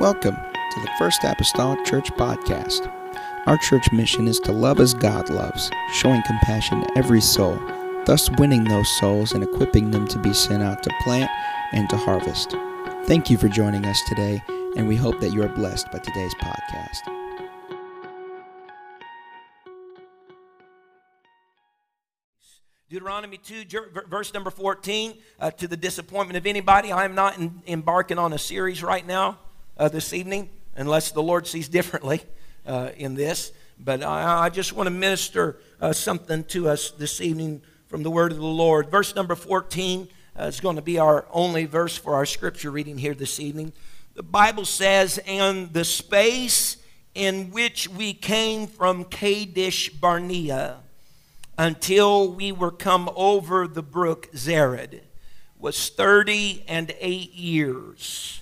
Welcome to the First Apostolic Church Podcast. Our church mission is to love as God loves, showing compassion to every soul, thus winning those souls and equipping them to be sent out to plant and to harvest. Thank you for joining us today, and we hope that you are blessed by today's podcast. Deuteronomy 2, verse number 14, uh, to the disappointment of anybody, I am not in, embarking on a series right now uh, this evening, unless the Lord sees differently uh, in this. But I, I, just want to minister uh, something to us this evening from the word of the Lord. Verse number 14 uh, is going to be our only verse for our scripture reading here this evening. The Bible says, And the space in which we came from Kadesh Barnea until we were come over the brook Zered was 30 and 8 years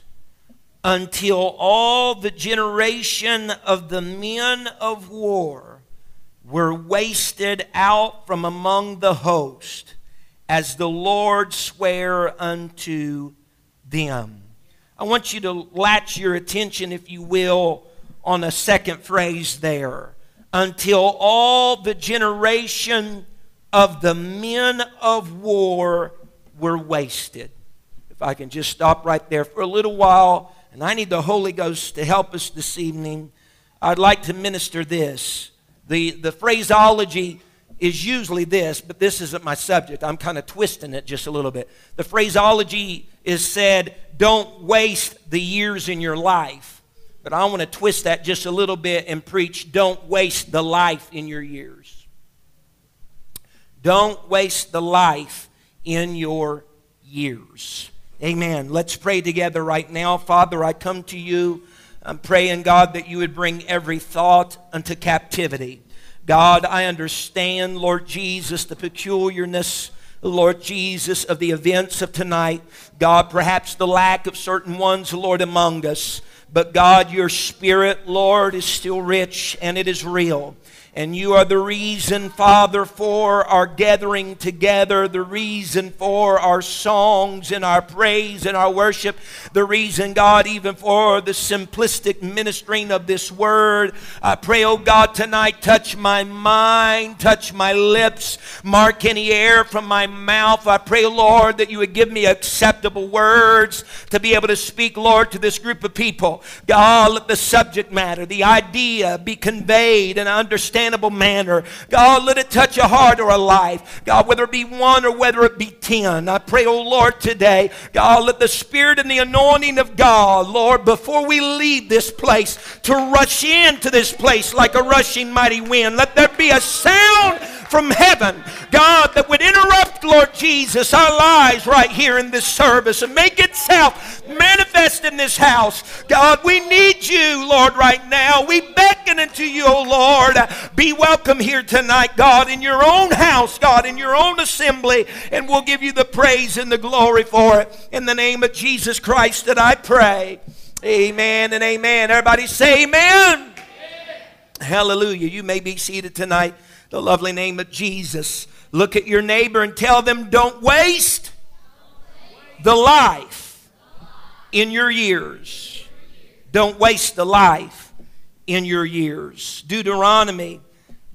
until all the generation of the men of war were wasted out from among the host, as the Lord sware unto them. I want you to latch your attention, if you will, on a second phrase there. Until all the generation of the men of war were wasted. If I can just stop right there for a little while and I need the Holy Ghost to help us this evening, I'd like to minister this. The, the phraseology is usually this, but this isn't my subject. I'm kind of twisting it just a little bit. The phraseology is said, don't waste the years in your life. But I want to twist that just a little bit and preach, don't waste the life in your years. Don't waste the life in your years. Amen. Let's pray together right now. Father, I come to you. I'm praying, God, that you would bring every thought unto captivity. God, I understand, Lord Jesus, the peculiarness, Lord Jesus, of the events of tonight. God, perhaps the lack of certain ones, Lord, among us. But God, your spirit, Lord, is still rich and it is real. And you are the reason, Father, for our gathering together, the reason for our songs and our praise and our worship, the reason, God, even for the simplistic ministering of this word. I pray, oh God, tonight, touch my mind, touch my lips, mark any air from my mouth. I pray, Lord, that you would give me acceptable words to be able to speak, Lord, to this group of people. God, let the subject matter, the idea be conveyed and understand understandable manner. God, let it touch a heart or a life. God, whether it be one or whether it be ten. I pray, oh Lord, today, God, let the Spirit and the anointing of God, Lord, before we leave this place, to rush into this place like a rushing mighty wind, let there be a sound from heaven, God, that would interrupt, Lord Jesus, our lives right here in this service and make itself manifest in this house. God, we need you, Lord, right now. We beckon unto you, O Lord. Be welcome here tonight, God, in your own house, God, in your own assembly, and we'll give you the praise and the glory for it. In the name of Jesus Christ that I pray. Amen and amen. Everybody say amen. amen. Hallelujah. You may be seated tonight the lovely name of Jesus. Look at your neighbor and tell them, don't waste the life in your years. Don't waste the life in your years. Deuteronomy,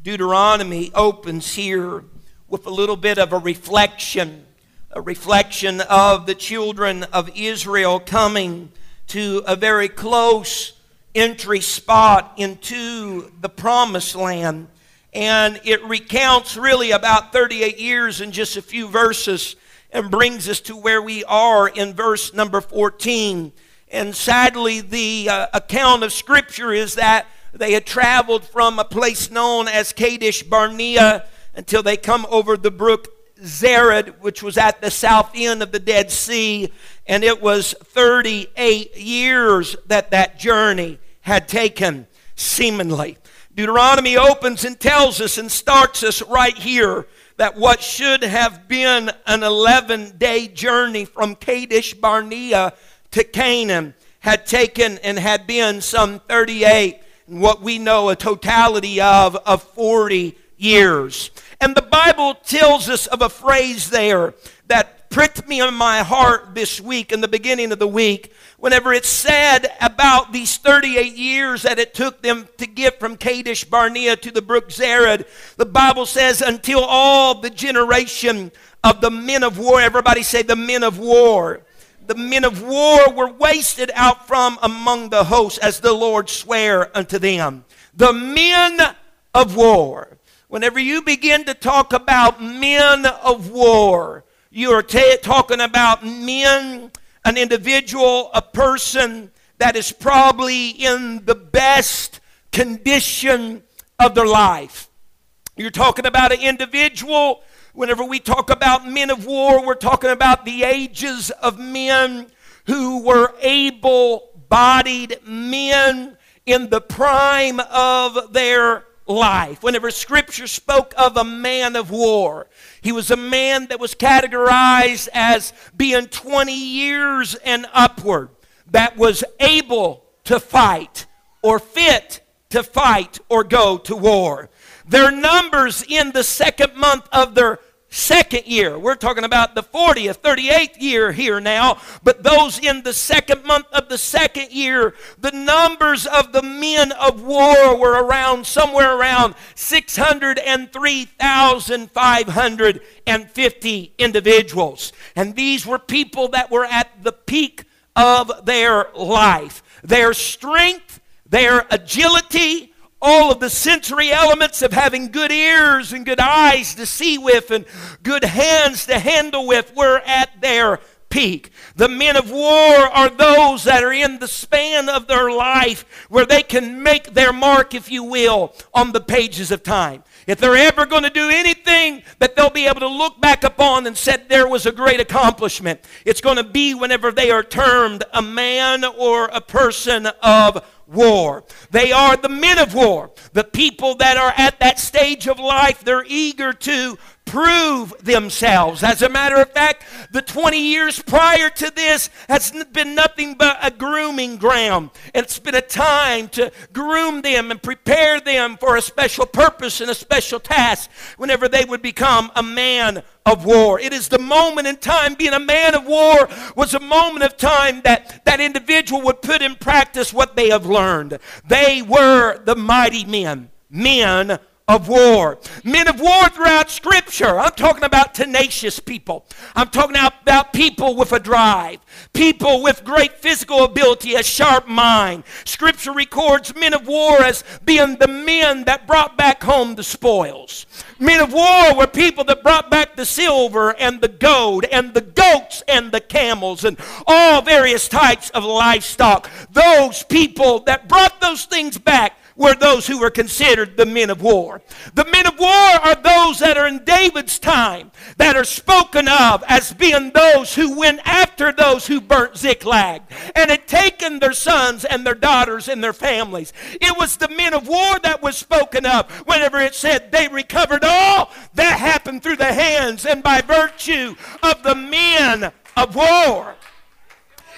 Deuteronomy opens here with a little bit of a reflection, a reflection of the children of Israel coming to a very close entry spot into the promised land and it recounts really about 38 years in just a few verses and brings us to where we are in verse number 14. And sadly, the uh, account of Scripture is that they had traveled from a place known as Kadesh Barnea until they come over the brook Zered, which was at the south end of the Dead Sea. And it was 38 years that that journey had taken, seemingly. Deuteronomy opens and tells us and starts us right here that what should have been an 11 day journey from Kadesh Barnea to Canaan had taken and had been some 38, and what we know a totality of, of 40 years. And the Bible tells us of a phrase there that pricked me in my heart this week, in the beginning of the week, whenever it said about these 38 years that it took them to get from Kadesh Barnea to the brook Zered. The Bible says, until all the generation of the men of war, everybody say the men of war, the men of war were wasted out from among the hosts as the Lord sware unto them. The men of war. Whenever you begin to talk about men of war, you are t- talking about men, an individual, a person that is probably in the best condition of their life. You're talking about an individual. Whenever we talk about men of war, we're talking about the ages of men who were able bodied men in the prime of their life. Whenever Scripture spoke of a man of war, he was a man that was categorized as being 20 years and upward, that was able to fight or fit to fight or go to war. Their numbers in the second month of their second year. We're talking about the 40th, 38th year here now, but those in the second month of the second year, the numbers of the men of war were around somewhere around 603,550 individuals. And these were people that were at the peak of their life. Their strength, their agility, all of the sensory elements of having good ears and good eyes to see with and good hands to handle with were at their peak. The men of war are those that are in the span of their life where they can make their mark, if you will, on the pages of time. If they're ever going to do anything that they'll be able to look back upon and said there was a great accomplishment, it's going to be whenever they are termed a man or a person of war. They are the men of war, the people that are at that stage of life. They're eager to prove themselves. As a matter of fact, the 20 years prior to this has been nothing but a grooming ground. It's been a time to groom them and prepare them for a special purpose and a special task whenever they would become a man of war. It is the moment in time, being a man of war was a moment of time that that individual would put in practice what they have learned. They were the mighty men, men of war. Men of war throughout Scripture. I'm talking about tenacious people. I'm talking about people with a drive, people with great physical ability, a sharp mind. Scripture records men of war as being the men that brought back home the spoils. Men of war were people that brought back the silver and the gold and the goats and the camels and all various types of livestock. Those people that brought those things back were those who were considered the men of war. The men of war are those that are in David's time, that are spoken of as being those who went after those who burnt Ziklag and had taken their sons and their daughters and their families. It was the men of war that was spoken of whenever it said they recovered all that happened through the hands and by virtue of the men of war.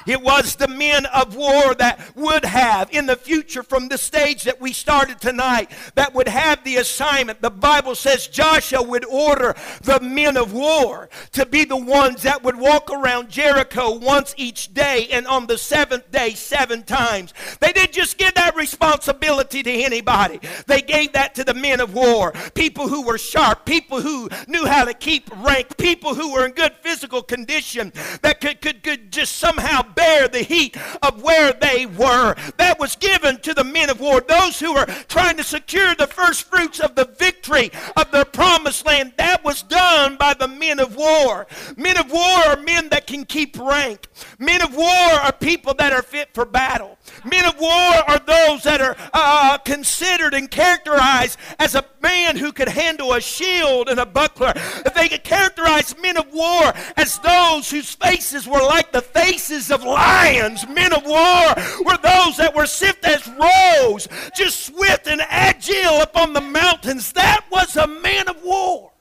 It was the men of war that would have in the future from the stage that we started tonight that would have the assignment. The Bible says Joshua would order the men of war to be the ones that would walk around Jericho once each day and on the seventh day seven times. They didn't just give that responsibility to anybody. They gave that to the men of war. People who were sharp, people who knew how to keep rank, people who were in good physical condition that could, could, could just somehow bear the heat of where they were. That was given to the men of war, those who were trying to secure the first fruits of the victory of their promised land. That was done by the men of war. Men of war are men that can keep rank. Men of war are people that are fit for battle. Men of war are those that are uh, considered and characterized as a man who could handle a shield and a buckler. They could characterize men of war as those whose faces were like the faces of lions. Men of war were those that were swift as roes, just swift and agile upon the mountains. That was a man of war.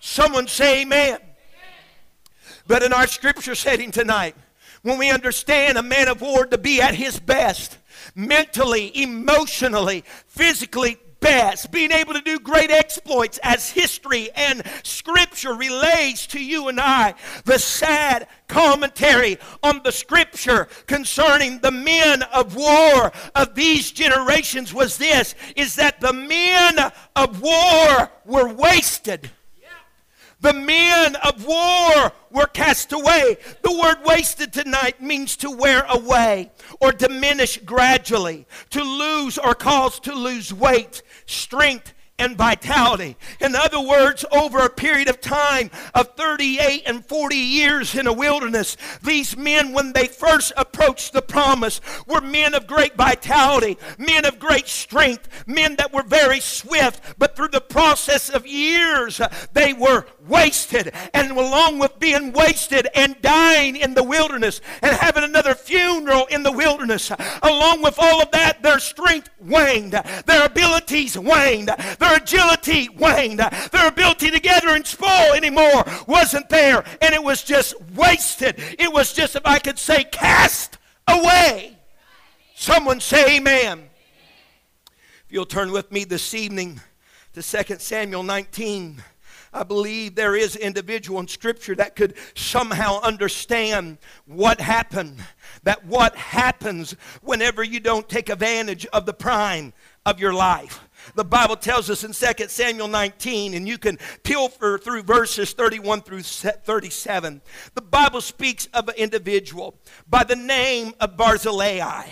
Someone say amen. But in our scripture setting tonight, when we understand a man of war to be at his best, mentally, emotionally, physically, best, being able to do great exploits as history and scripture relays to you and I. The sad commentary on the scripture concerning the men of war of these generations was this is that the men of war were wasted. The men of war were cast away. The word wasted tonight means to wear away or diminish gradually, to lose or cause to lose weight, strength, and vitality. In other words, over a period of time of 38 and 40 years in a wilderness, these men, when they first approached the promise, were men of great vitality, men of great strength, men that were very swift, but through the process of years, they were wasted. And along with being wasted and dying in the wilderness and having another funeral in the wilderness, along with all of that, their strength waned, their abilities waned, their agility waned, their ability to gather and spoil anymore wasn't there, and it was just wasted. It was just, if I could say, cast away. Someone say amen. If you'll turn with me this evening to 2 Samuel 19. I believe there is individual in Scripture that could somehow understand what happened. That what happens whenever you don't take advantage of the prime of your life. The Bible tells us in 2 Samuel 19, and you can pilfer through verses 31 through 37. The Bible speaks of an individual by the name of Barzillai.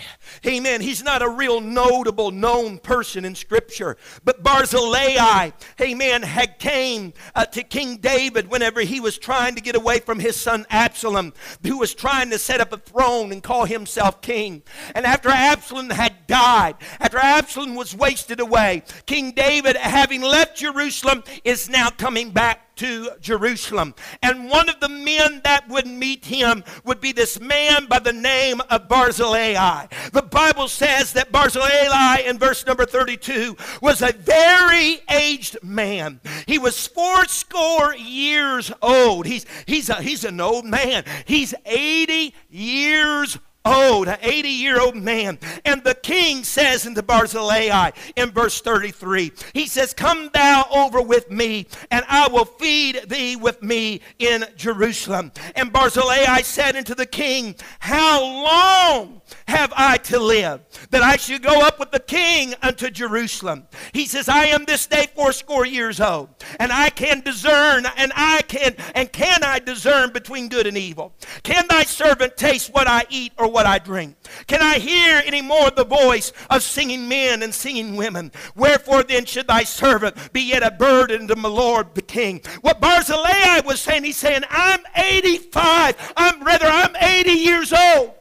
Amen. He's not a real notable, known person in Scripture, but Barzillai, amen, had came uh, to King David whenever he was trying to get away from his son Absalom, who was trying to set up a throne and call himself king. And after Absalom had died, after Absalom was wasted away, King David, having left Jerusalem, is now coming back to Jerusalem. And one of the men that would meet him would be this man by the name of Barzillai. The Bible says that Barzillai, in verse number 32, was a very aged man. He was fourscore years old. He's, he's, a, he's an old man. He's 80 years old, an 80 year old man. And the king says unto Barzillai in verse 33, he says, Come thou over with me, and I will feed thee with me in Jerusalem. And Barzillai said unto the king, How long have I to live that I should go up with the king unto Jerusalem? He says, I am this day fourscore years old, and I can discern, and I can, and can I discern between good and evil? Can thy servant taste what I eat or what I drink? Can I hear any more the voice of singing men and singing women? Wherefore then should thy servant be yet a burden to my Lord the king? What Barzillai was saying, he's saying, I'm 85. I'm rather, I'm 80 years old.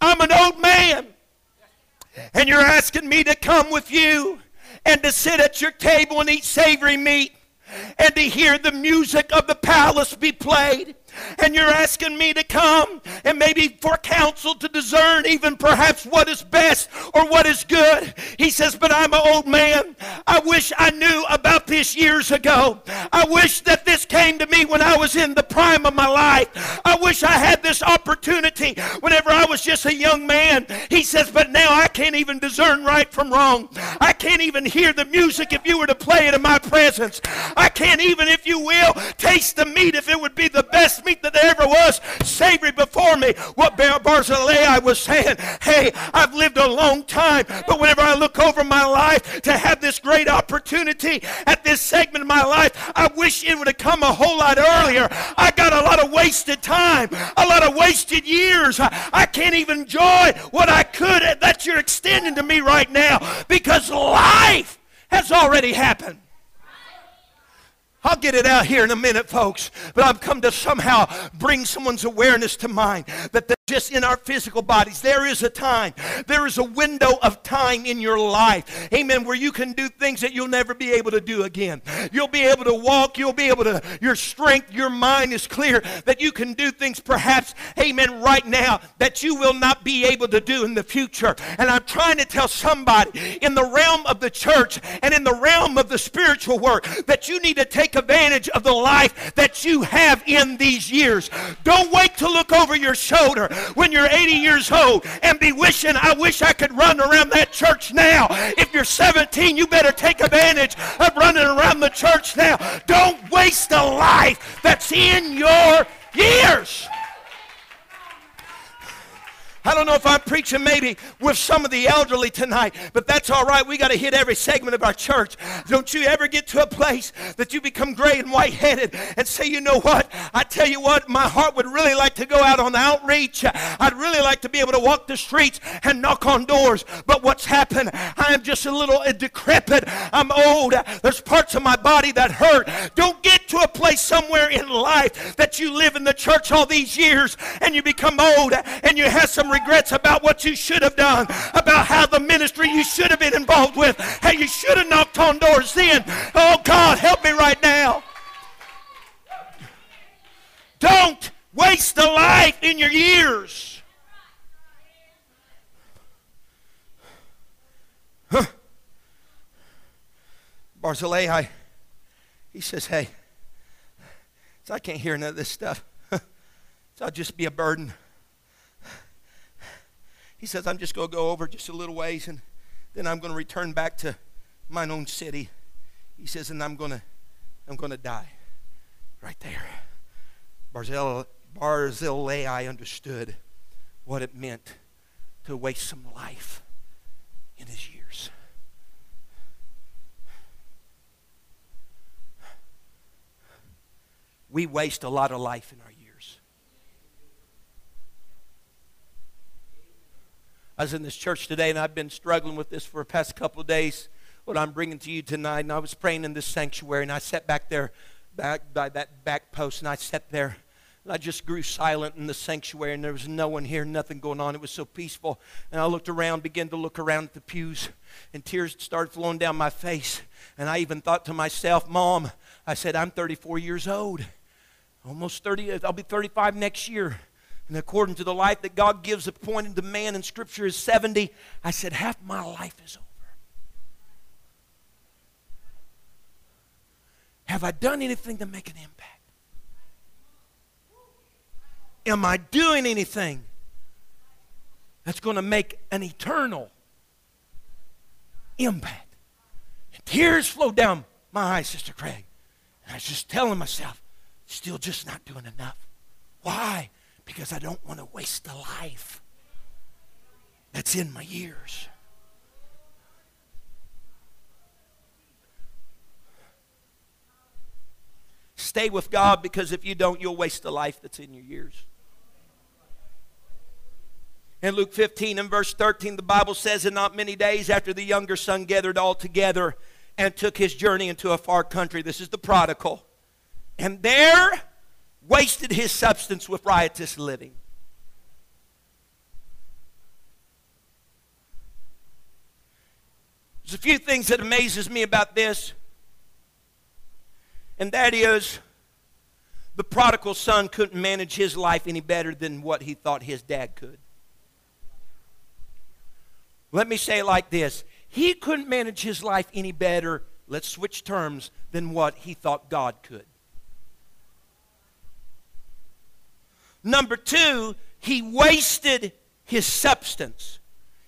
I'm an old man. And you're asking me to come with you and to sit at your table and eat savory meat and to hear the music of the palace be played and you're asking me to come and maybe for counsel to discern even perhaps what is best or what is good. He says, But I'm an old man. I wish I knew about this years ago. I wish that this came to me when I was in the prime of my life. I wish I had this opportunity whenever I was just a young man. He says, But now I can't even discern right from wrong. I can't even hear the music if you were to play it in my presence. I can't even, if you will, taste the meat if it would be the best that there ever was savory before me. What Barzillai was saying, hey, I've lived a long time, but whenever I look over my life to have this great opportunity at this segment of my life, I wish it would have come a whole lot earlier. I got a lot of wasted time, a lot of wasted years. I, I can't even enjoy what I could that you're extending to me right now because life has already happened. I'll get it out here in a minute, folks. But I've come to somehow bring someone's awareness to mind that just in our physical bodies, there is a time, there is a window of time in your life, amen, where you can do things that you'll never be able to do again. You'll be able to walk, you'll be able to, your strength, your mind is clear that you can do things perhaps, amen, right now that you will not be able to do in the future. And I'm trying to tell somebody in the realm of the church and in the realm of the spiritual work that you need to take advantage of the life that you have in these years. Don't wait to look over your shoulder. When you're 80 years old and be wishing, I wish I could run around that church now. If you're 17, you better take advantage of running around the church now. Don't waste a life that's in your years. I don't know if I'm preaching maybe with some of the elderly tonight, but that's all right. We got to hit every segment of our church. Don't you ever get to a place that you become gray and white headed and say, you know what? I tell you what, my heart would really like to go out on outreach. I'd really like to be able to walk the streets and knock on doors. But what's happened? I am just a little uh, decrepit. I'm old. There's parts of my body that hurt. Don't get to a place somewhere in life that you live in the church all these years and you become old and you have some regrets about what you should have done, about how the ministry you should have been involved with, how you should have knocked on doors then. Oh, God, help me right now. Don't waste a life in your years. Huh. Barzillai, he says, hey, I can't hear none of this stuff. so I'll just be a burden. He says, I'm just going to go over just a little ways and then I'm going to return back to mine own city. He says, and I'm going to, I'm going to die right there. Barzillai, Barzillai understood what it meant to waste some life in his years. We waste a lot of life in our I was in this church today and I've been struggling with this for the past couple of days. What I'm bringing to you tonight, and I was praying in this sanctuary, and I sat back there, back by that back post, and I sat there, and I just grew silent in the sanctuary, and there was no one here, nothing going on. It was so peaceful, and I looked around, began to look around at the pews, and tears started flowing down my face, and I even thought to myself, "Mom," I said, "I'm 34 years old, almost 30. I'll be 35 next year." And according to the life that God gives appointed to man in Scripture is 70, I said, half my life is over. Have I done anything to make an impact? Am I doing anything that's going to make an eternal impact? And tears flowed down my eyes, Sister Craig. And I was just telling myself, still just not doing enough. Why? Because I don't want to waste the life that's in my years. Stay with God because if you don't, you'll waste the life that's in your years. In Luke 15 and verse 13, the Bible says, And not many days after the younger son gathered all together and took his journey into a far country. This is the prodigal. And there wasted his substance with riotous living. There's a few things that amazes me about this, and that is the prodigal son couldn't manage his life any better than what he thought his dad could. Let me say it like this he couldn't manage his life any better, let's switch terms, than what he thought God could. Number two, he wasted his substance.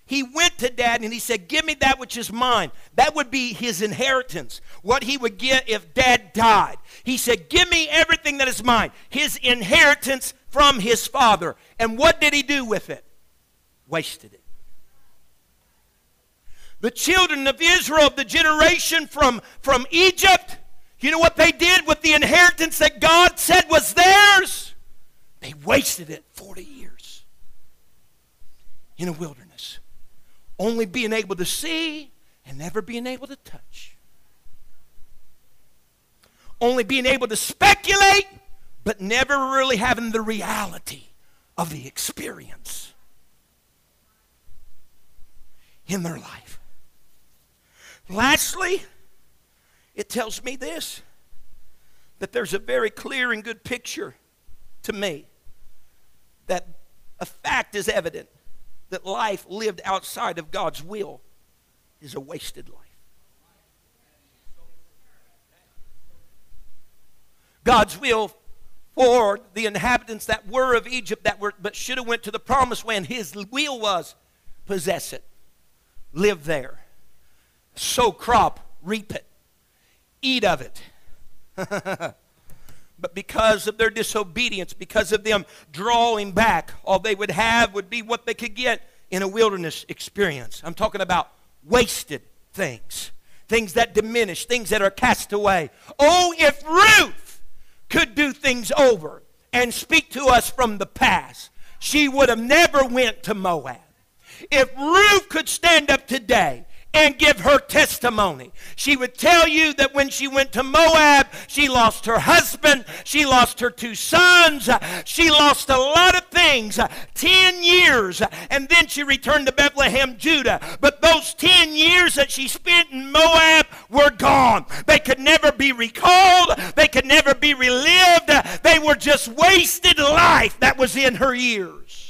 He went to dad and he said, Give me that which is mine. That would be his inheritance, what he would get if dad died. He said, Give me everything that is mine, his inheritance from his father. And what did he do with it? Wasted it. The children of Israel, the generation from, from Egypt, you know what they did with the inheritance that God said was theirs? They wasted it 40 years in a wilderness, only being able to see and never being able to touch. Only being able to speculate, but never really having the reality of the experience in their life. Lastly, it tells me this that there's a very clear and good picture to me that a fact is evident that life lived outside of God's will is a wasted life. God's will for the inhabitants that were of Egypt that were but should have went to the promised land. His will was possess it, live there, sow crop, reap it, eat of it. but because of their disobedience, because of them drawing back, all they would have would be what they could get in a wilderness experience. I'm talking about wasted things, things that diminish, things that are cast away. Oh, if Ruth could do things over and speak to us from the past, she would have never went to Moab. If Ruth could stand up today and give her testimony. She would tell you that when she went to Moab, she lost her husband, she lost her two sons, she lost a lot of things. 10 years, and then she returned to Bethlehem, Judah. But those 10 years that she spent in Moab were gone. They could never be recalled, they could never be relived. They were just wasted life that was in her years.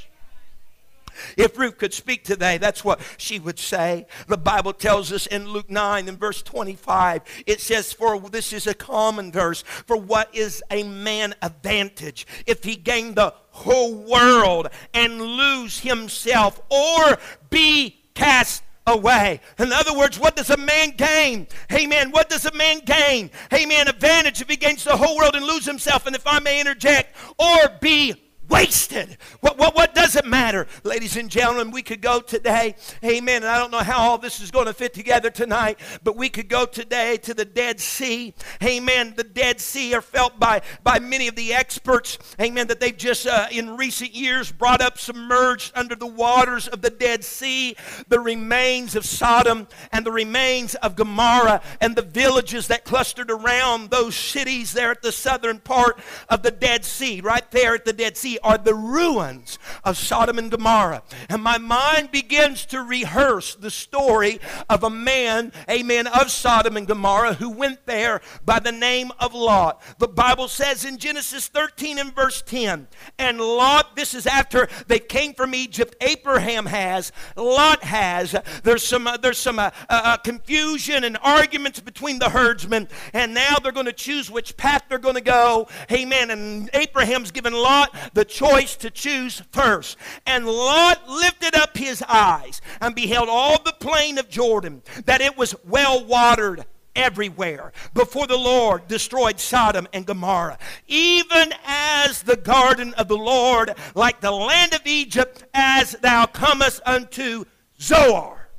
If Ruth could speak today, that's what she would say. The Bible tells us in Luke 9 and verse 25, it says, For this is a common verse, for what is a man advantage if he gain the whole world and lose himself or be cast away. In other words, what does a man gain? Man, what does a man gain? Man, advantage if he gains the whole world and lose himself, and if I may interject, or be wasted. What, what, what does it matter? Ladies and gentlemen, we could go today, amen, and I don't know how all this is going to fit together tonight, but we could go today to the Dead Sea. Amen. The Dead Sea are felt by, by many of the experts, amen, that they've just uh, in recent years brought up submerged under the waters of the Dead Sea the remains of Sodom and the remains of Gomorrah and the villages that clustered around those cities there at the southern part of the Dead Sea, right there at the Dead Sea are the ruins of Sodom and Gomorrah. And my mind begins to rehearse the story of a man, amen, of Sodom and Gomorrah who went there by the name of Lot. The Bible says in Genesis 13 and verse 10, and Lot, this is after they came from Egypt, Abraham has, Lot has. There's some, uh, there's some uh, uh, uh confusion and arguments between the herdsmen, and now they're going to choose which path they're going to go. Amen. And Abraham's given Lot the choice to choose first. And Lot lifted up his eyes and beheld all the plain of Jordan, that it was well watered everywhere before the Lord destroyed Sodom and Gomorrah, even as the garden of the Lord, like the land of Egypt, as thou comest unto Zoar.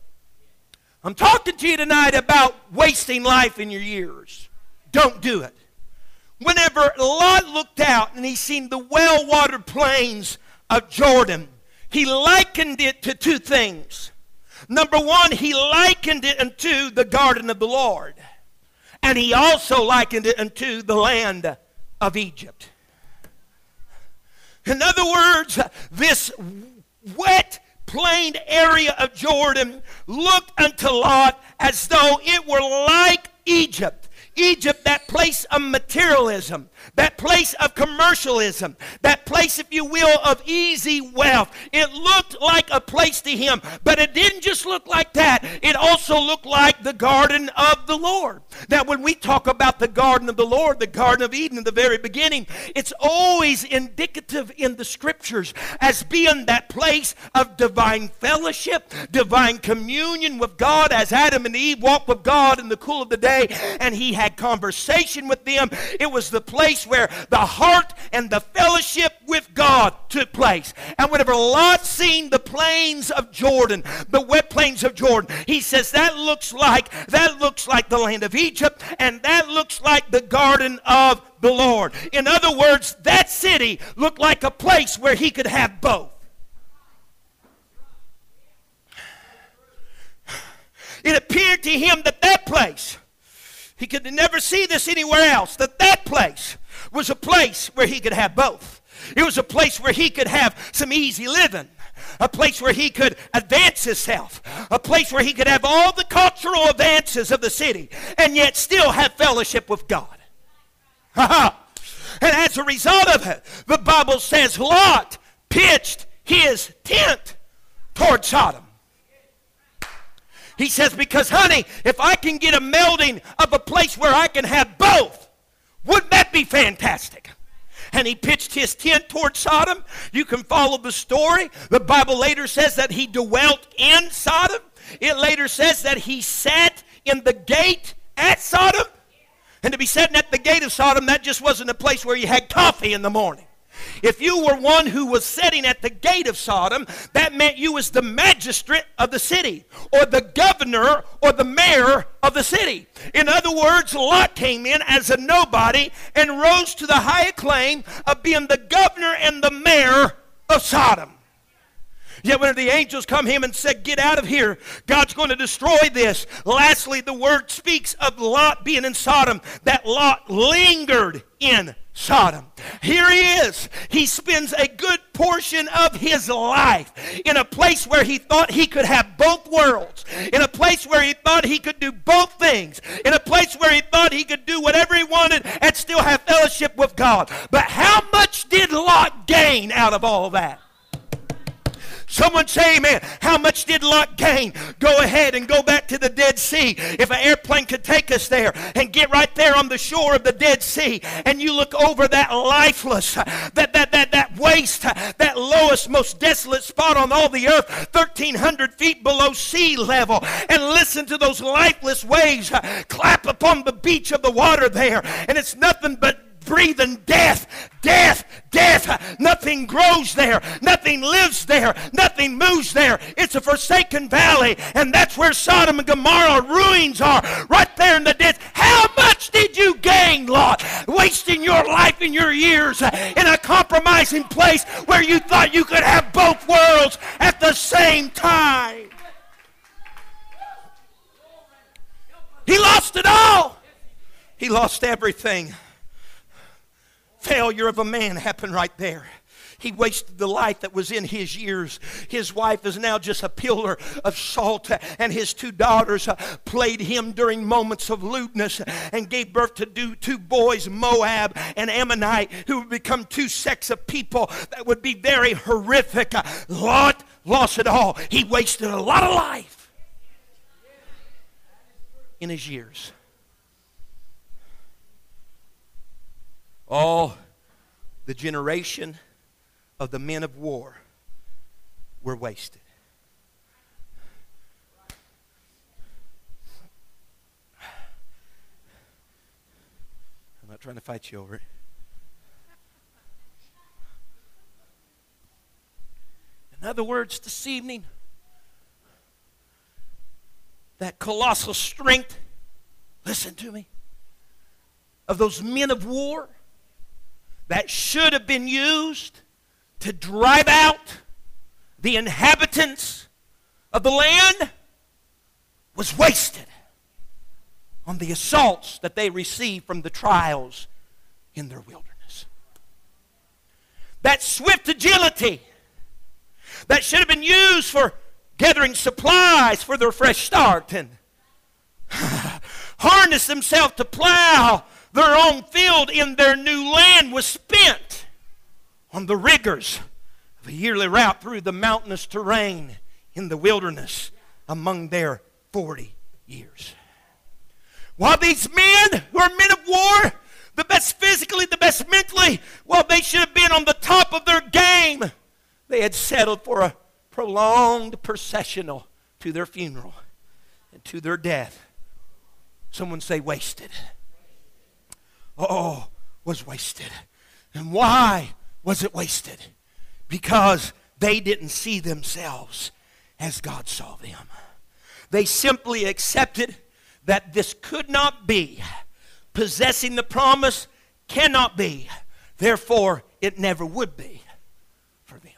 I'm talking to you tonight about wasting life in your years. Don't do it. Lot looked out and he seen the well watered plains of Jordan, he likened it to two things. Number one, he likened it unto the garden of the Lord. And he also likened it unto the land of Egypt. In other words, this wet, plain area of Jordan looked unto Lot as though it were like Egypt. Egypt, that place of materialism, that place of commercialism, that place, if you will, of easy wealth. It looked like a place to him, but it didn't just look like that. It also looked like the garden of the Lord. That when we talk about the garden of the Lord, the Garden of Eden in the very beginning, it's always indicative in the scriptures as being that place of divine fellowship, divine communion with God, as Adam and Eve walked with God in the cool of the day and he had conversation with them. It was the place where the heart and the fellowship with God took place. And whenever Lot seen the plains of Jordan, the wet plains of Jordan, he says that looks like that looks like the land of Egypt, and that looks like the garden of the Lord. In other words, that city looked like a place where he could have both. It appeared to him that that place, he could never see this anywhere else, that that place was a place where he could have both. It was a place where he could have some easy living a place where he could advance himself, a place where he could have all the cultural advances of the city and yet still have fellowship with God. and as a result of it, the Bible says Lot pitched his tent toward Sodom. He says, Because, honey, if I can get a melding of a place where I can have both, wouldn't that be fantastic? and he pitched his tent toward Sodom. You can follow the story. The Bible later says that he dwelt in Sodom. It later says that he sat in the gate at Sodom. And to be sitting at the gate of Sodom, that just wasn't a place where you had coffee in the morning. If you were one who was sitting at the gate of Sodom, that meant you was the magistrate of the city, or the governor, or the mayor of the city. In other words, Lot came in as a nobody and rose to the high acclaim of being the governor and the mayor of Sodom. Yet when the angels come him and said, Get out of here, God's going to destroy this. Lastly, the word speaks of Lot being in Sodom, that Lot lingered in Sodom. Here he is. He spends a good portion of his life in a place where he thought he could have both worlds, in a place where he thought he could do both things, in a place where he thought he could do whatever he wanted and still have fellowship with God. But how much did Lot gain out of all that? Someone say amen. How much did Lot gain? Go ahead and go back to the Dead Sea. If an airplane could take us there and get right there on the shore of the Dead Sea and you look over that lifeless, that, that, that, that waste, that lowest, most desolate spot on all the earth, 1,300 feet below sea level, and listen to those lifeless waves clap upon the beach of the water there. And it's nothing but breathing death, death, death. Nothing grows there, nothing lives there, nothing moves there. It's a forsaken valley, and that's where Sodom and Gomorrah ruins are, right there in the ditch. How much did you gain, Lot? Wasting your life and your years uh, in a compromising place where you thought you could have both worlds at the same time. He lost it all. He lost everything failure of a man happened right there. He wasted the life that was in his years. His wife is now just a pillar of salt, and his two daughters uh, played him during moments of lewdness and gave birth to two boys, Moab and Ammonite, who would become two sects of people that would be very horrific. Lot lost it all. He wasted a lot of life in his years. All the generation of the men of war were wasted. I'm not trying to fight you over it. In other words, this evening, that colossal strength, listen to me, of those men of war that should have been used to drive out the inhabitants of the land was wasted on the assaults that they received from the trials in their wilderness. That swift agility that should have been used for gathering supplies for their fresh start and harness themselves to plow their own field in their new land was spent on the rigors of a yearly route through the mountainous terrain in the wilderness among their 40 years. While these men who are men of war, the best physically, the best mentally, well, they should have been on the top of their game. They had settled for a prolonged processional to their funeral and to their death. Someone say wasted oh, was wasted. And why was it wasted? Because they didn't see themselves as God saw them. They simply accepted that this could not be. Possessing the promise cannot be. Therefore, it never would be for them.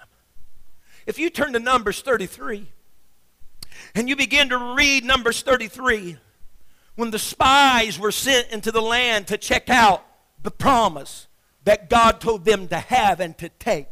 If you turn to Numbers 33 and you begin to read Numbers 33, when the spies were sent into the land to check out the promise that God told them to have and to take.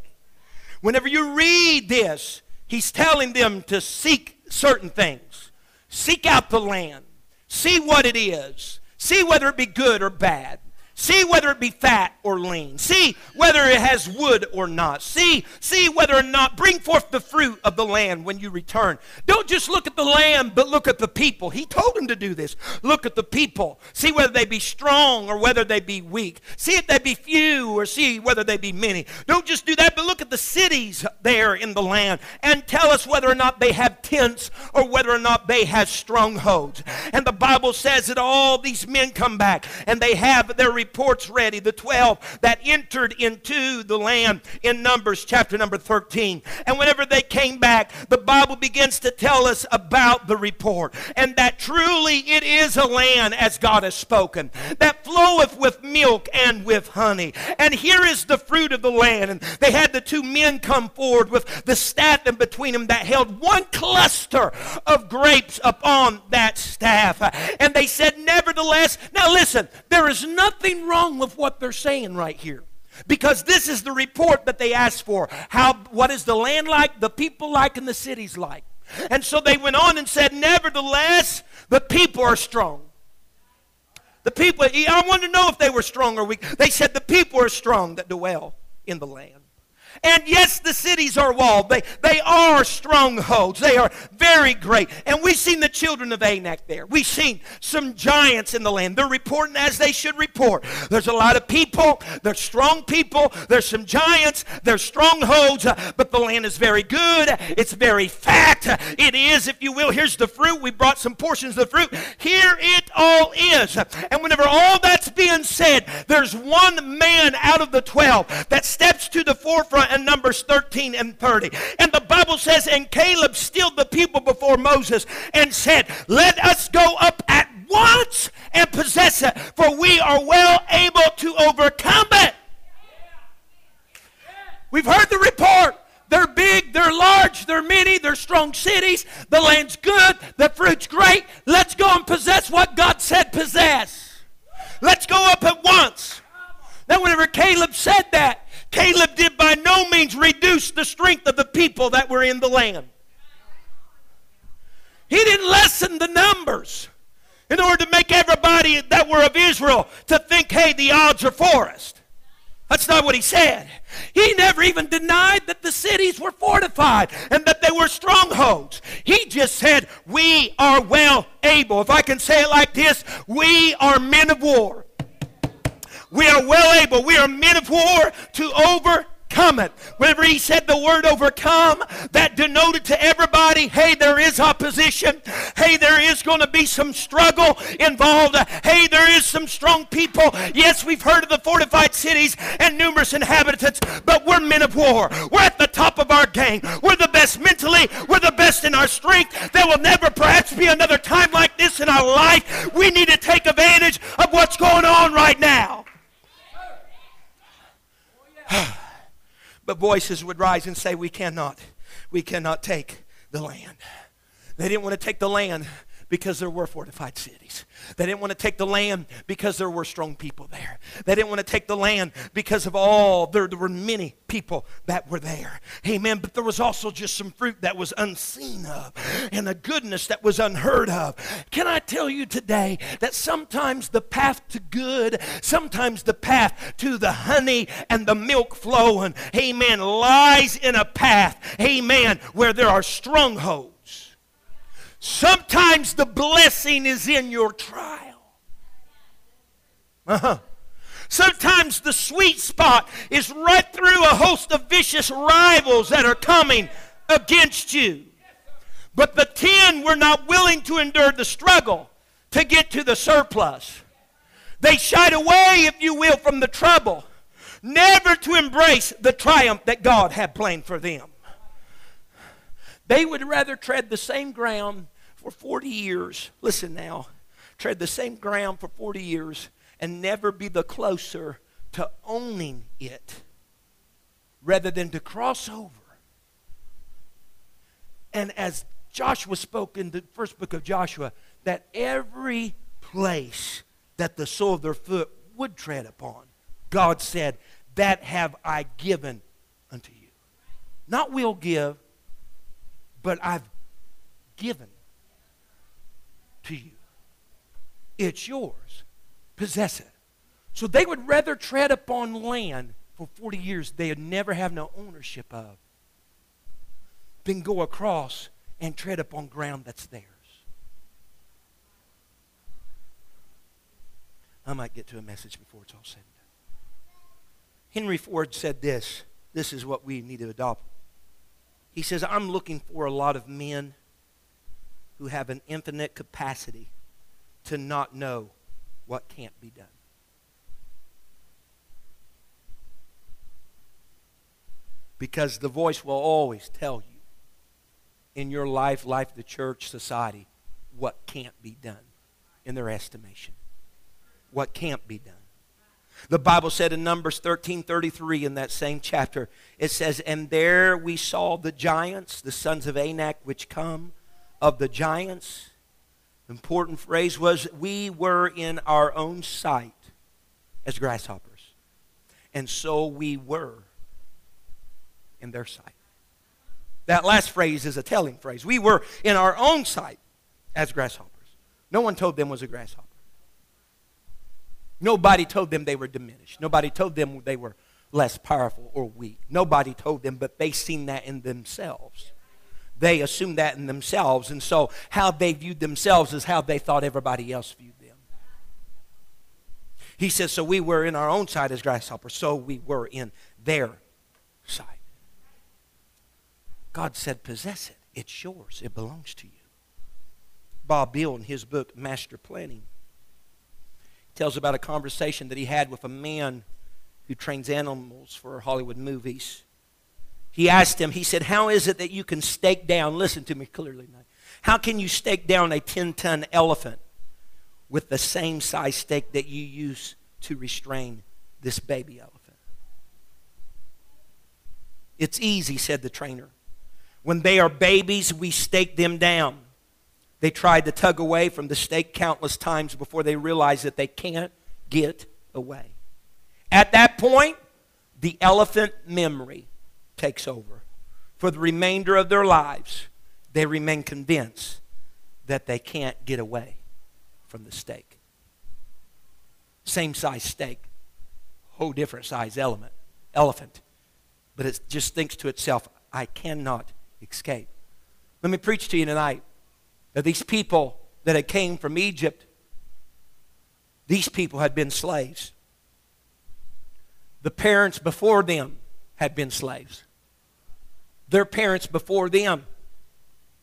Whenever you read this, He's telling them to seek certain things. Seek out the land. See what it is. See whether it be good or bad. See whether it be fat or lean. See whether it has wood or not. See, see whether or not bring forth the fruit of the land when you return. Don't just look at the land, but look at the people. He told him to do this. Look at the people. See whether they be strong or whether they be weak. See if they be few or see whether they be many. Don't just do that, but look at the cities there in the land and tell us whether or not they have tents or whether or not they have strongholds. And the Bible says that all these men come back and they have their reports ready, the 12 that entered into the land in Numbers chapter number 13. And whenever they came back, the Bible begins to tell us about the report and that truly it is a land as God has spoken that floweth with milk and with honey. And here is the fruit of the land. And they had the two men come forward with the staff in between them that held one cluster of grapes upon that staff. And they said, Nevertheless, now listen, there is nothing nothing wrong with what they're saying right here. Because this is the report that they asked for. How what is the land like, the people like, and the cities like. And so they went on and said, Nevertheless, the people are strong. The people, I want to know if they were strong or weak. They said the people are strong that dwell in the land. And yes, the cities are walled. They, they are strongholds. They are very great. And we've seen the children of Anak there. We've seen some giants in the land. They're reporting as they should report. There's a lot of people. There's strong people. There's some giants. There's strongholds. But the land is very good. It's very fat. It is, if you will. Here's the fruit. We brought some portions of the fruit. Here it all is. And whenever all that's being said, there's one man out of the 12 that steps to the forefront in Numbers 13 and 30. And the Bible says, And Caleb stilled the people before Moses and said, Let us go up at once and possess it, for we are well able to overcome it. We've heard the report. They're big, they're large, they're many, they're strong cities. The land's good, the fruit's great. Let's go and possess what God said possess. Let's go up at once. Now, whenever Caleb said that, Caleb did by no means reduce the strength of the people that were in the land. He didn't lessen the numbers in order to make everybody that were of Israel to think, hey, the odds are for us. That's not what he said. He never even denied that the cities were fortified and that they were strongholds. He just said, We are well able. If I can say it like this, we are men of war. We are well able. We are men of war to overcome it. Whenever he said the word overcome, that denoted to everybody, hey, there is opposition. Hey, there is going to be some struggle involved. Hey, there is some strong people. Yes, we've heard of the fortified cities and numerous inhabitants, but we're men of war. We're at the top of our game. We're the best mentally. We're the best in our strength. There will never perhaps be another time like this in our life. We need to take advantage of what's going on right now. but voices would rise and say, We cannot, we cannot take the land. They didn't want to take the land because there were fortified cities. They didn't want to take the land because there were strong people there. They didn't want to take the land because of all, there, there were many people that were there. Amen. But there was also just some fruit that was unseen of and a goodness that was unheard of. Can I tell you today that sometimes the path to good, sometimes the path to the honey and the milk flowing, amen, lies in a path, amen, where there are strongholds. Sometimes the blessing is in your trial. Uh-huh. Sometimes the sweet spot is right through a host of vicious rivals that are coming against you. But the ten were not willing to endure the struggle to get to the surplus. They shied away, if you will, from the trouble, never to embrace the triumph that God had planned for them. They would rather tread the same ground for 40 years, listen now, tread the same ground for 40 years and never be the closer to owning it rather than to cross over. And as Joshua spoke in the first book of Joshua, that every place that the sole of their foot would tread upon, God said, That have I given unto you. Not will give, but I've given to you. It's yours. Possess it. So they would rather tread upon land for 40 years they would never have no ownership of than go across and tread upon ground that's theirs. I might get to a message before it's all said and done. Henry Ford said this. This is what we need to adopt. He says, I'm looking for a lot of men who have an infinite capacity to not know what can't be done. Because the voice will always tell you in your life, life the church, society, what can't be done in their estimation. What can't be done. The Bible said in Numbers 13 33 in that same chapter, it says, And there we saw the giants, the sons of Anak, which come of the giants. Important phrase was, We were in our own sight as grasshoppers. And so we were in their sight. That last phrase is a telling phrase. We were in our own sight as grasshoppers. No one told them was a grasshopper. Nobody told them they were diminished. Nobody told them they were less powerful or weak. Nobody told them, but they seen that in themselves. They assumed that in themselves, and so how they viewed themselves is how they thought everybody else viewed them. He says, So we were in our own sight as grasshoppers, so we were in their sight. God said, Possess it. It's yours, it belongs to you. Bobb Biehl, in his book, Master Planning, tells about a conversation that he had with a man who trains animals for Hollywood movies. He asked him, he said, How is it that you can stake down, listen to me clearly now, how can you stake down a 10 ton elephant with the same size stake that you use to restrain this baby elephant? It's easy, said the trainer. When they are babies, we stake them down. They tried to tug away from the stake countless times before they realized that they can't get away. At that point, the elephant memory takes over. For the remainder of their lives, they remain convinced that they can't get away from the stake. Same size stake, whole different size element, elephant. But it just thinks to itself, I cannot escape. Let me preach to you tonight that these people that had came from Egypt, these people had been slaves. The parents before them had been slaves. Their parents before them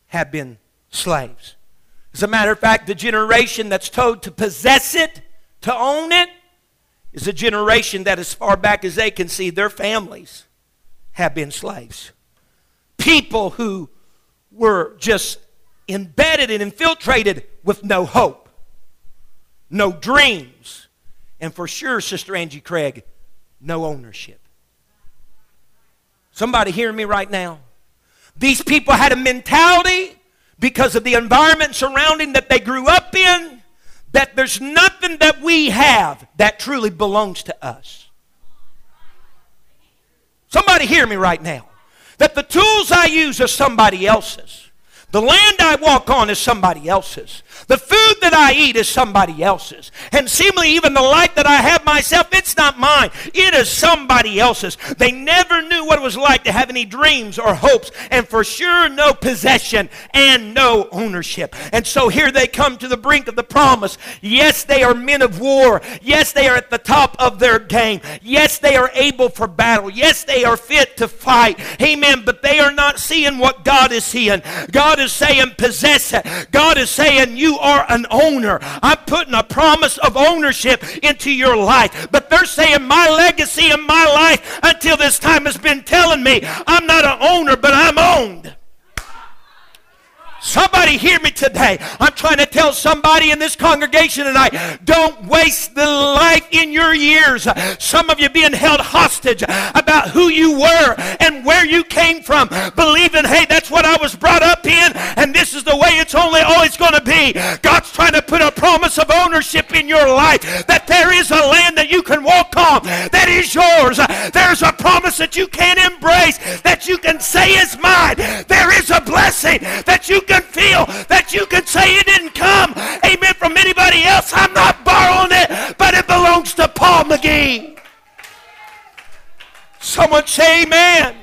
have been slaves. As a matter of fact, the generation that's told to possess it, to own it, is a generation that, as far back as they can see, their families have been slaves. People who were just embedded and infiltrated with no hope, no dreams, and for sure, Sister Angie Craig, no ownership. Somebody hear me right now? These people had a mentality because of the environment surrounding that they grew up in that there's nothing that we have that truly belongs to us. Somebody hear me right now. That the tools I use are somebody else's. The land I walk on is somebody else's. The food that I eat is somebody else's. And seemingly, even the light that I have myself, it's not mine. It is somebody else's. They never knew what it was like to have any dreams or hopes, and for sure, no possession and no ownership. And so here they come to the brink of the promise. Yes, they are men of war. Yes, they are at the top of their game. Yes, they are able for battle. Yes, they are fit to fight. Amen. But they are not seeing what God is seeing. God is saying, possess it. God is saying, you are an owner. I'm putting a promise of ownership into your life. But they're saying, my legacy in my life until this time has been telling me I'm not an owner, but I'm owned. Somebody hear me today. I'm trying to tell somebody in this congregation tonight don't waste the life in your years. Some of you being held hostage about who you were and where you came from, believing, hey, that's what I was brought up in, and this is the way it's only always going to be. God's trying to put a promise of ownership in your life that there is a land that you can walk on that is yours. There's a promise that you can embrace, that you can say is mine. There is a blessing that you can feel that you can say it didn't come, amen, from anybody else. I'm not borrowing it, but it belongs to Paul McGee. Someone say amen.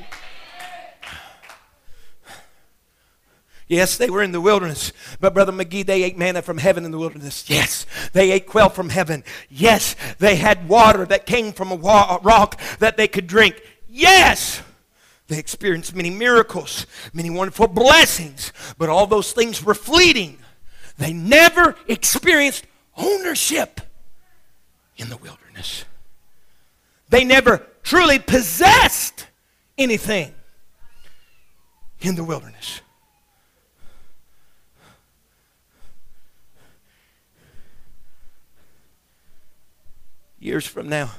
Yes, they were in the wilderness. But, Brother McGee, they ate manna from heaven in the wilderness. Yes. They ate quail from heaven. Yes. They had water that came from a, wa- rock that they could drink. Yes. They experienced many miracles, many wonderful blessings. But all those things were fleeting. They never experienced ownership in the wilderness. They never truly possessed anything in the wilderness. Years from now,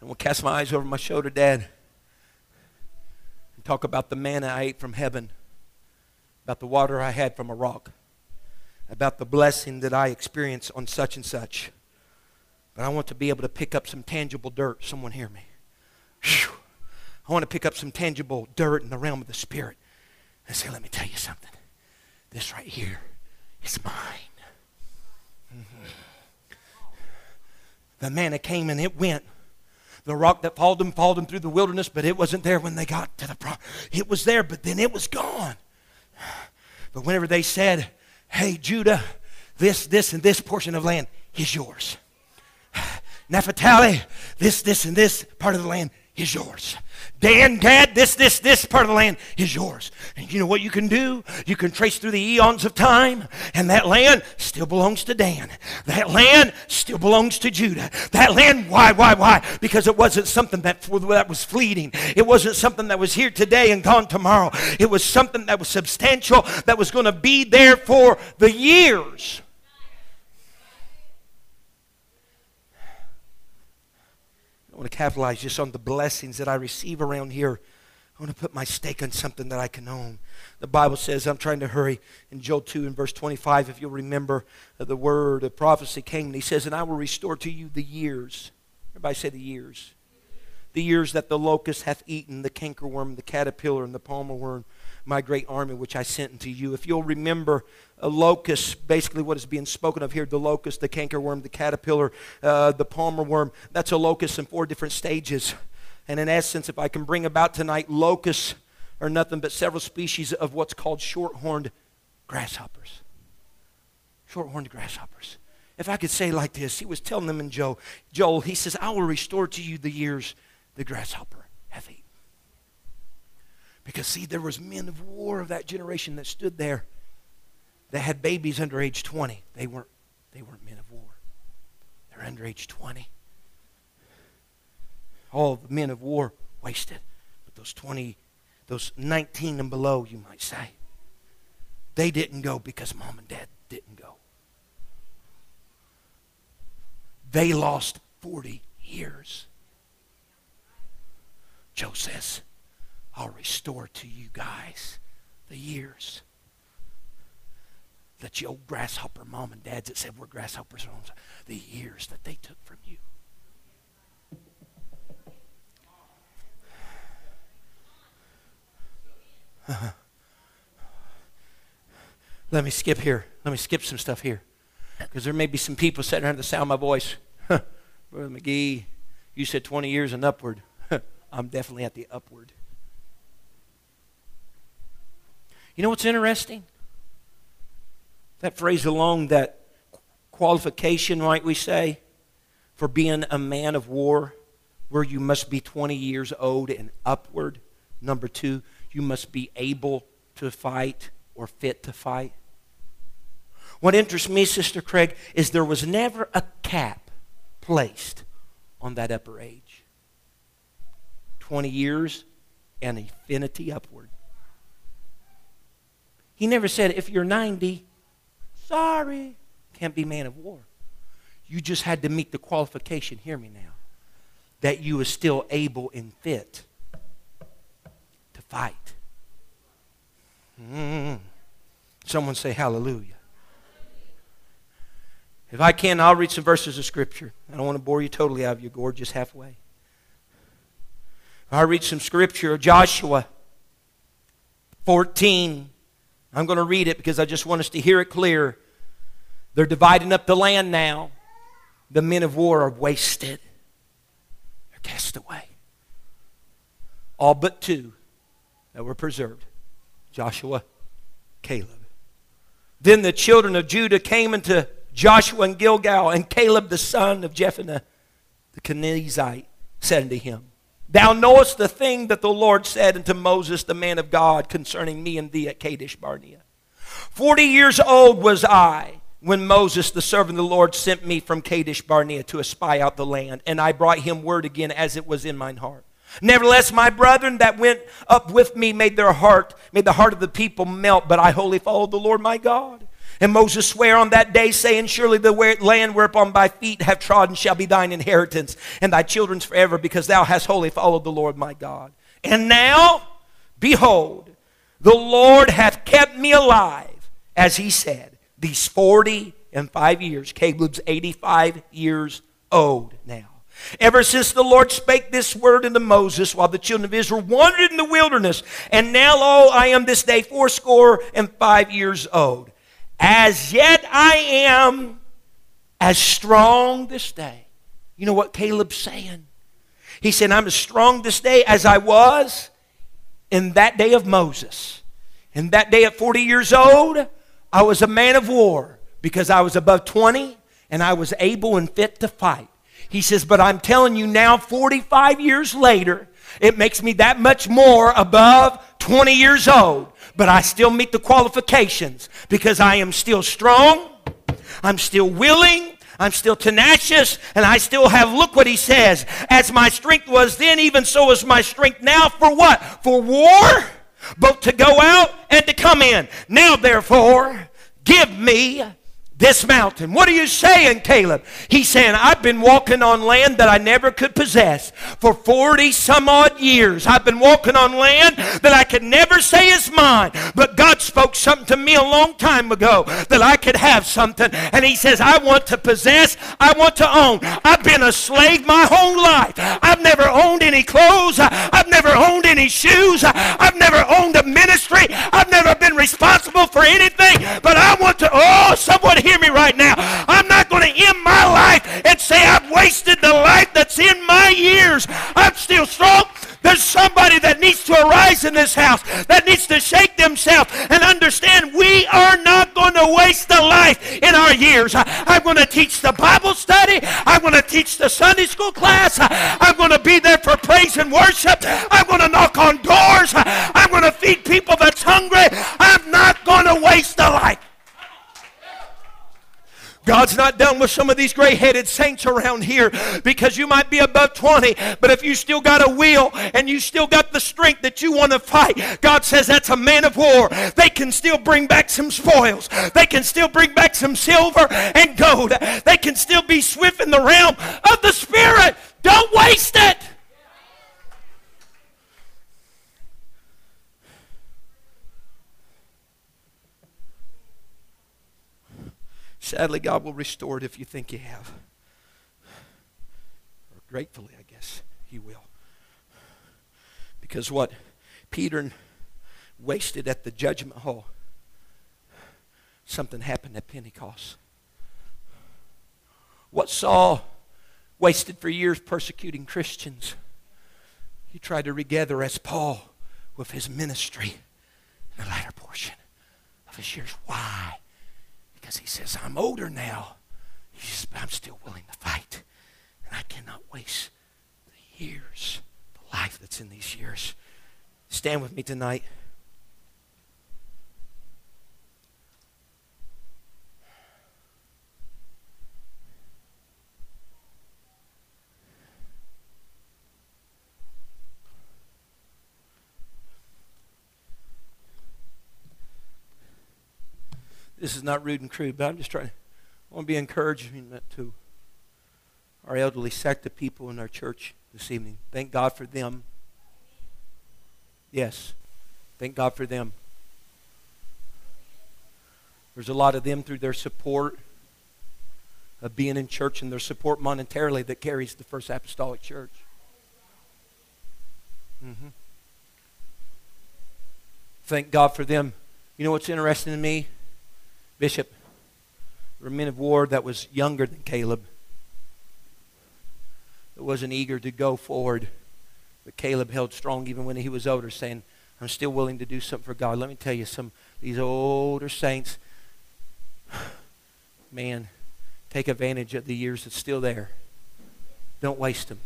and we'll cast my eyes over my shoulder, Dad, talk about the manna I ate from heaven, about the water I had from a rock, about the blessing that I experienced on such and such. But I want to be able to pick up some tangible dirt. Someone hear me. Whew. I want to pick up some tangible dirt in the realm of the Spirit and say, let me tell you something. This right here is mine. Mm-hmm. The manna came and it went. The rock that followed them followed them through the wilderness, but it wasn't there when they got to the pro. It was there, but then it was gone. But whenever they said, hey, Judah, this, this, and this portion of land is yours. Naphtali, this, this, and this part of the land is yours. Dan, Dad, this, this, this part of the land is yours. And you know what you can do? You can trace through the eons of time, and that land still belongs to Dan. That land still belongs to Judah. That land, why, why, why? Because it wasn't something that, that was fleeting. It wasn't something that was here today and gone tomorrow. It was something that was substantial, that was going to be there for the years. Want to capitalize just on the blessings that I receive around here. I want to put my stake on something that I can own. The Bible says, I'm trying to hurry, in Joel 2 and verse 25, if you'll remember, uh, the word of prophecy came, and he says, And I will restore to you the years. Everybody say the years. The years that the locust hath eaten, the cankerworm, the caterpillar, and the palmer worm, my great army which I sent unto you. If you'll remember, a locust, basically what is being spoken of here, the locust, the cankerworm, the caterpillar, uh, the palmer worm, that's a locust in four different stages. And in essence, if I can bring about tonight, locusts are nothing but several species of what's called short-horned grasshoppers. Short-horned grasshoppers. If I could say like this, he was telling them in Joel, Joel, he says, I will restore to you the years the grasshopper hath eaten. Because see, there was men of war of that generation that stood there that had babies under age 20. They weren't, they weren't men of war. They're under age 20. All the men of war wasted. But those 20, those 19 and below, you might say, they didn't go because mom and dad didn't go. They lost 40 years. Joe says, I'll restore to you guys the years that you old grasshopper mom and dads that said we're grasshoppers, the years that they took from you. Let me skip here. Let me skip some stuff here. Because there may be some people sitting under the sound of my voice. Brother McGee, you said 20 years and upward. I'm definitely at the upward. You know what's interesting? That phrase alone, that qualification, might we say, for being a man of war, where you must be 20 years old and upward. Number two, you must be able to fight or fit to fight. What interests me, Sister Craig, is there was never a cap placed on that upper age. 20 years and infinity upward. He never said, if you're 90, sorry, can't be man of war. You just had to meet the qualification, hear me now, that you are still able and fit to fight. Mm. Someone say hallelujah. If I can, I'll read some verses of Scripture. I don't want to bore you totally out of your gorge, just halfway. I'll read some Scripture. Joshua 14. I'm going to read it because I just want us to hear it clear. They're dividing up the land now. the men of war are wasted. They're cast away. All but two that were preserved Joshua, Caleb. Then the children of Judah came into Joshua and Gilgal, and Caleb the son of Jephunneh the Kenizzite said unto him, Thou knowest the thing that the Lord said unto Moses, the man of God, concerning me and thee at Kadesh Barnea. Forty years old was I when Moses, the servant of the Lord, sent me from Kadesh Barnea to espy out the land, and I brought him word again as it was in mine heart. Nevertheless, my brethren that went up with me made their heart, made the heart of the people melt, but I wholly followed the Lord my God. And Moses sware on that day, saying, Surely the land whereupon thy feet have trodden shall be thine inheritance, and thy children's forever, because thou hast wholly followed the Lord my God. And now, behold, the Lord hath kept me alive, as he said, these forty and five years. Caleb's 85 years old now. Ever since the Lord spake this word unto Moses while the children of Israel wandered in the wilderness, and now, lo, I am this day fourscore and five years old. As yet I am as strong this day. You know what Caleb's saying? He said, I'm as strong this day as I was in that day of Moses. In that day at 40 years old, I was a man of war because I was above 20 and I was able and fit to fight. He says, But I'm telling you now, 45 years later, it makes me that much more above 20 years old but I still meet the qualifications because I am still strong, I'm still willing, I'm still tenacious, and I still have, look what he says, as my strength was then, even so is my strength now. For what? For war, both to go out and to come in. Now, therefore, give me this mountain. What are you saying, Caleb? He's saying, I've been walking on land that I never could possess for 40 some odd years. I've been walking on land that I could never say is mine. But God spoke something to me a long time ago that I could have something. And He says, I want to possess, I want to own. I've been a slave my whole life. I've never owned any clothes, I've never owned any shoes, I've never owned a ministry, I've never been responsible for anything. But I want to, oh, someone hear me right now. I'm not going to end my life and say I've wasted the life that's in my years. I'm still strong. There's somebody that needs to arise in this house that needs to shake themselves and understand we are not going to waste a life in our years. I'm going to teach the Bible study. I'm going to teach the Sunday school class. I'm going to be there for praise and worship. I'm going to knock on doors. I'm going to feed people that's hungry. I'm not going to waste a life. God's not done with some of these gray headed saints around here because you might be above 20, but if you still got a will and you still got the strength that you want to fight, God says that's a man of war. They can still bring back some spoils, they can still bring back some silver and gold, they can still be swift in the realm of the Spirit. Don't waste it. Sadly, God will restore it if you think you have. Or gratefully, I guess, He will. Because what Peter wasted at the judgment hall, something happened at Pentecost. What Saul wasted for years persecuting Christians, he tried to regather as Paul with his ministry in the latter portion of his years. Why? Because he says, I'm older now. He says, but I'm still willing to fight. And I cannot waste the years, the life that's in these years. Stand with me tonight. This is not rude and crude, but I'm just trying. to, I want to be encouragement to our elderly sect of people in our church this evening. Thank God for them. Yes, thank God for them. There's a lot of them through their support of being in church and their support monetarily that carries the First Apostolic Church. Mm-hmm. Thank God for them. You know what's interesting to me? Bishop, there were men of war that was younger than Caleb that wasn't eager to go forward. But Caleb held strong even when he was older, saying, I'm still willing to do something for God. Let me tell you, some these older saints, man, take advantage of the years that's still there. Don't waste them.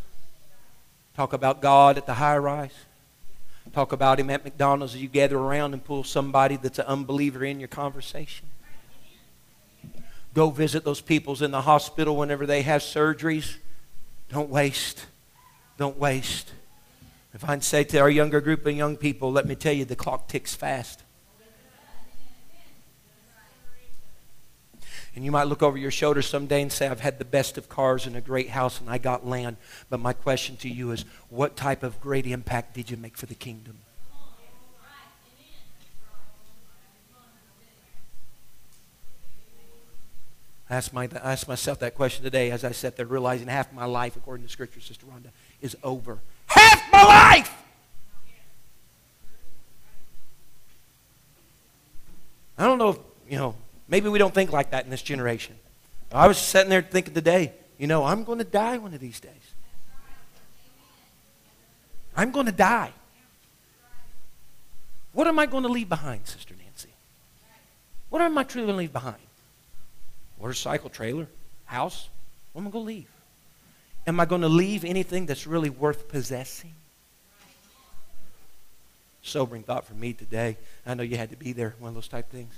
Talk about God at the high rise. Talk about Him at McDonald's as you gather around and pull somebody that's an unbeliever in your conversation. Go visit those peoples in the hospital whenever they have surgeries. Don't waste. Don't waste. If I say to our younger group of young people, let me tell you, the clock ticks fast. And you might look over your shoulder someday and say, I've had the best of cars and a great house and I got land. But my question to you is, what type of great impact did you make for the kingdom? I asked, my, I asked myself that question today as I sat there realizing half my life, according to Scripture, Sister Rhonda, is over. Half my life! I don't know if, you know, maybe we don't think like that in this generation. I was sitting there thinking today, you know, I'm going to die one of these days. I'm going to die. What am I going to leave behind, Sister Nancy? What am I truly going to leave behind? Motorcycle, trailer, house. What am I going to leave? Am I going to leave anything that's really worth possessing? Sobering thought for me today. I know you had to be there, one of those type things.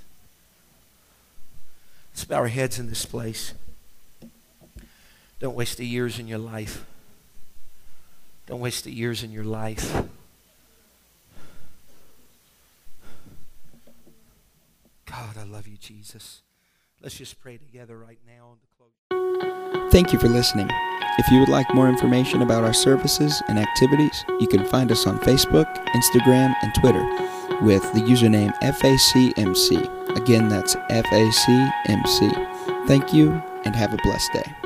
Let's bow our heads in this place. Don't waste the years in your life. Don't waste the years in your life. God, I love you, Jesus. Let's just pray together right now. Thank you for listening. If you would like more information about our services and activities, you can find us on Facebook, Instagram, and Twitter with the username FACMC. Again, that's FACMC. Thank you and have a blessed day.